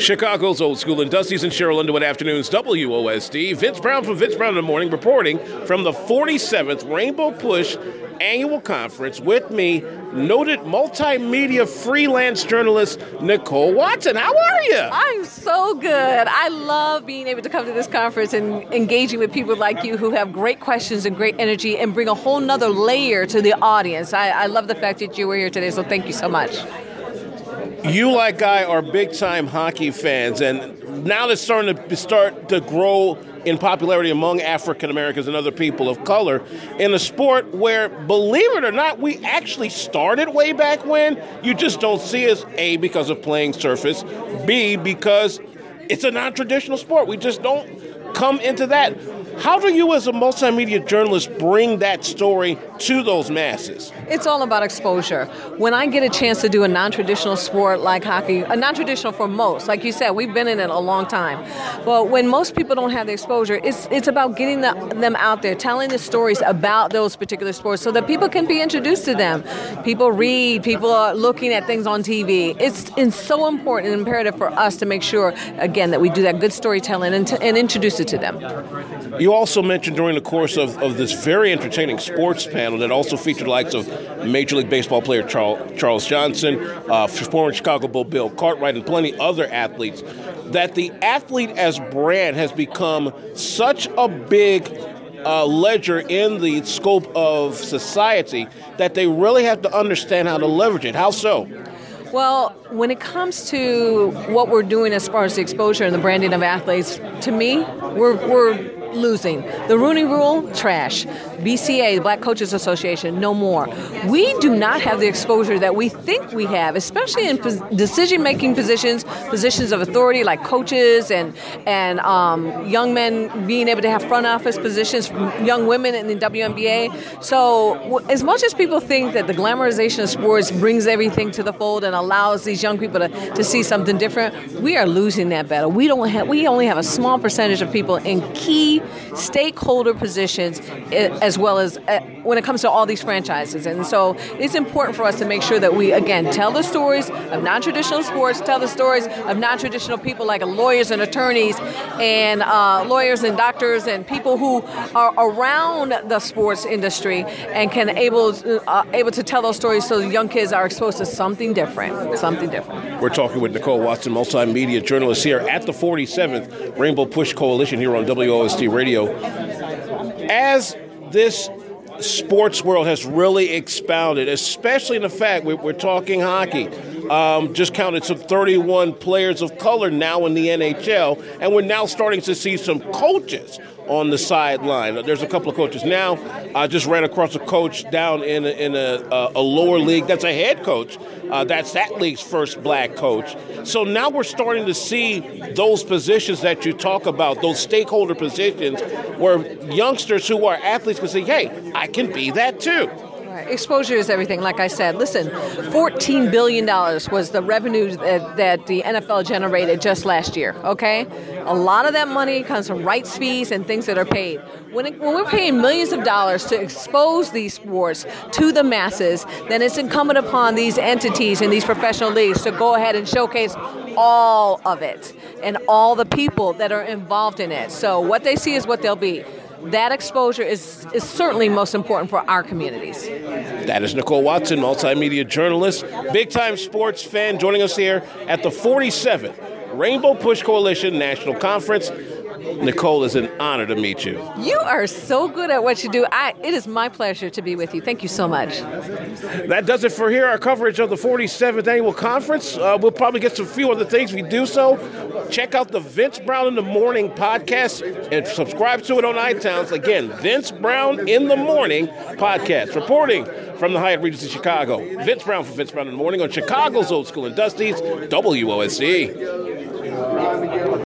Chicago's Old School and Dusty's and Cheryl Underwood Afternoons, WOSD. Vince Brown from Vince Brown in the Morning reporting from the 47th Rainbow Push Annual Conference with me, noted multimedia freelance journalist Nicole Watson. How are you? I'm so good. I love being able to come to this conference and engaging with people like you who have great questions and great energy and bring a whole nother layer to the audience. I, I love the fact that you were here today, so thank you so much you like I are big time hockey fans, and now it's starting to start to grow in popularity among African Americans and other people of color in a sport where, believe it or not, we actually started way back when. You just don't see us a because of playing surface, b because it's a non-traditional sport. We just don't come into that. How do you, as a multimedia journalist, bring that story to those masses? It's all about exposure. When I get a chance to do a non traditional sport like hockey, a non traditional for most, like you said, we've been in it a long time. But when most people don't have the exposure, it's, it's about getting the, them out there, telling the stories about those particular sports so that people can be introduced to them. People read, people are looking at things on TV. It's, it's so important and imperative for us to make sure, again, that we do that good storytelling and, to, and introduce it to them. You also mentioned during the course of, of this very entertaining sports panel that also featured likes of Major League Baseball player Charles, Charles Johnson, uh, former Chicago Bull Bill Cartwright, and plenty other athletes, that the athlete as brand has become such a big uh, ledger in the scope of society that they really have to understand how to leverage it. How so? Well, when it comes to what we're doing as far as the exposure and the branding of athletes, to me, we're, we're losing. The Rooney Rule, trash. BCA, the Black Coaches Association, no more. We do not have the exposure that we think we have, especially in decision making positions, positions of authority like coaches and and um, young men being able to have front office positions, young women in the WNBA. So, as much as people think that the glamorization of sports brings everything to the fold and allows these young people to, to see something different, we are losing that battle. We don't have we only have a small percentage of people in key stakeholder positions as well as uh, when it comes to all these franchises. And so it's important for us to make sure that we, again, tell the stories of non traditional sports, tell the stories of non traditional people like lawyers and attorneys and uh, lawyers and doctors and people who are around the sports industry and can able, uh, able to tell those stories so young kids are exposed to something different. Something different. We're talking with Nicole Watson, multimedia journalist here at the 47th Rainbow Push Coalition here on WOSD Radio. As this sports world has really expounded, especially in the fact we're, we're talking hockey. Um, just counted some 31 players of color now in the NHL, and we're now starting to see some coaches on the sideline. There's a couple of coaches now. I just ran across a coach down in a, in a, a lower league that's a head coach. Uh, that's that league's first black coach. So now we're starting to see those positions that you talk about, those stakeholder positions, where youngsters who are athletes can say, "Hey, I can be that too." Exposure is everything, like I said. Listen, $14 billion was the revenue that, that, the NFL generated just last year, okay? A lot of that money comes from rights fees and things that are paid. When, it, when we're paying millions of dollars to expose these sports to the masses, then it's incumbent upon these entities and these professional leagues to go ahead and showcase all of it and all the people that are involved in it. So what they see is what they'll be that exposure is, is certainly most important for our communities. That is Nicole Watson, multimedia journalist, big time sports fan, joining us here at the 47th Rainbow Push Coalition National Conference. Nicole, it's an honor to meet you. You are so good at what you do. I, it is my pleasure to be with you. Thank you so much. That does it for here, our coverage of the 47th Annual Conference. Uh, we'll probably get some few other things we do so. Check out the Vince Brown in the Morning podcast and subscribe to it on iTunes. Again, Vince Brown in the Morning podcast. Reporting from the Hyatt Regency Chicago, Vince Brown from Vince Brown in the Morning on Chicago's Old School and Dusty's WOSD.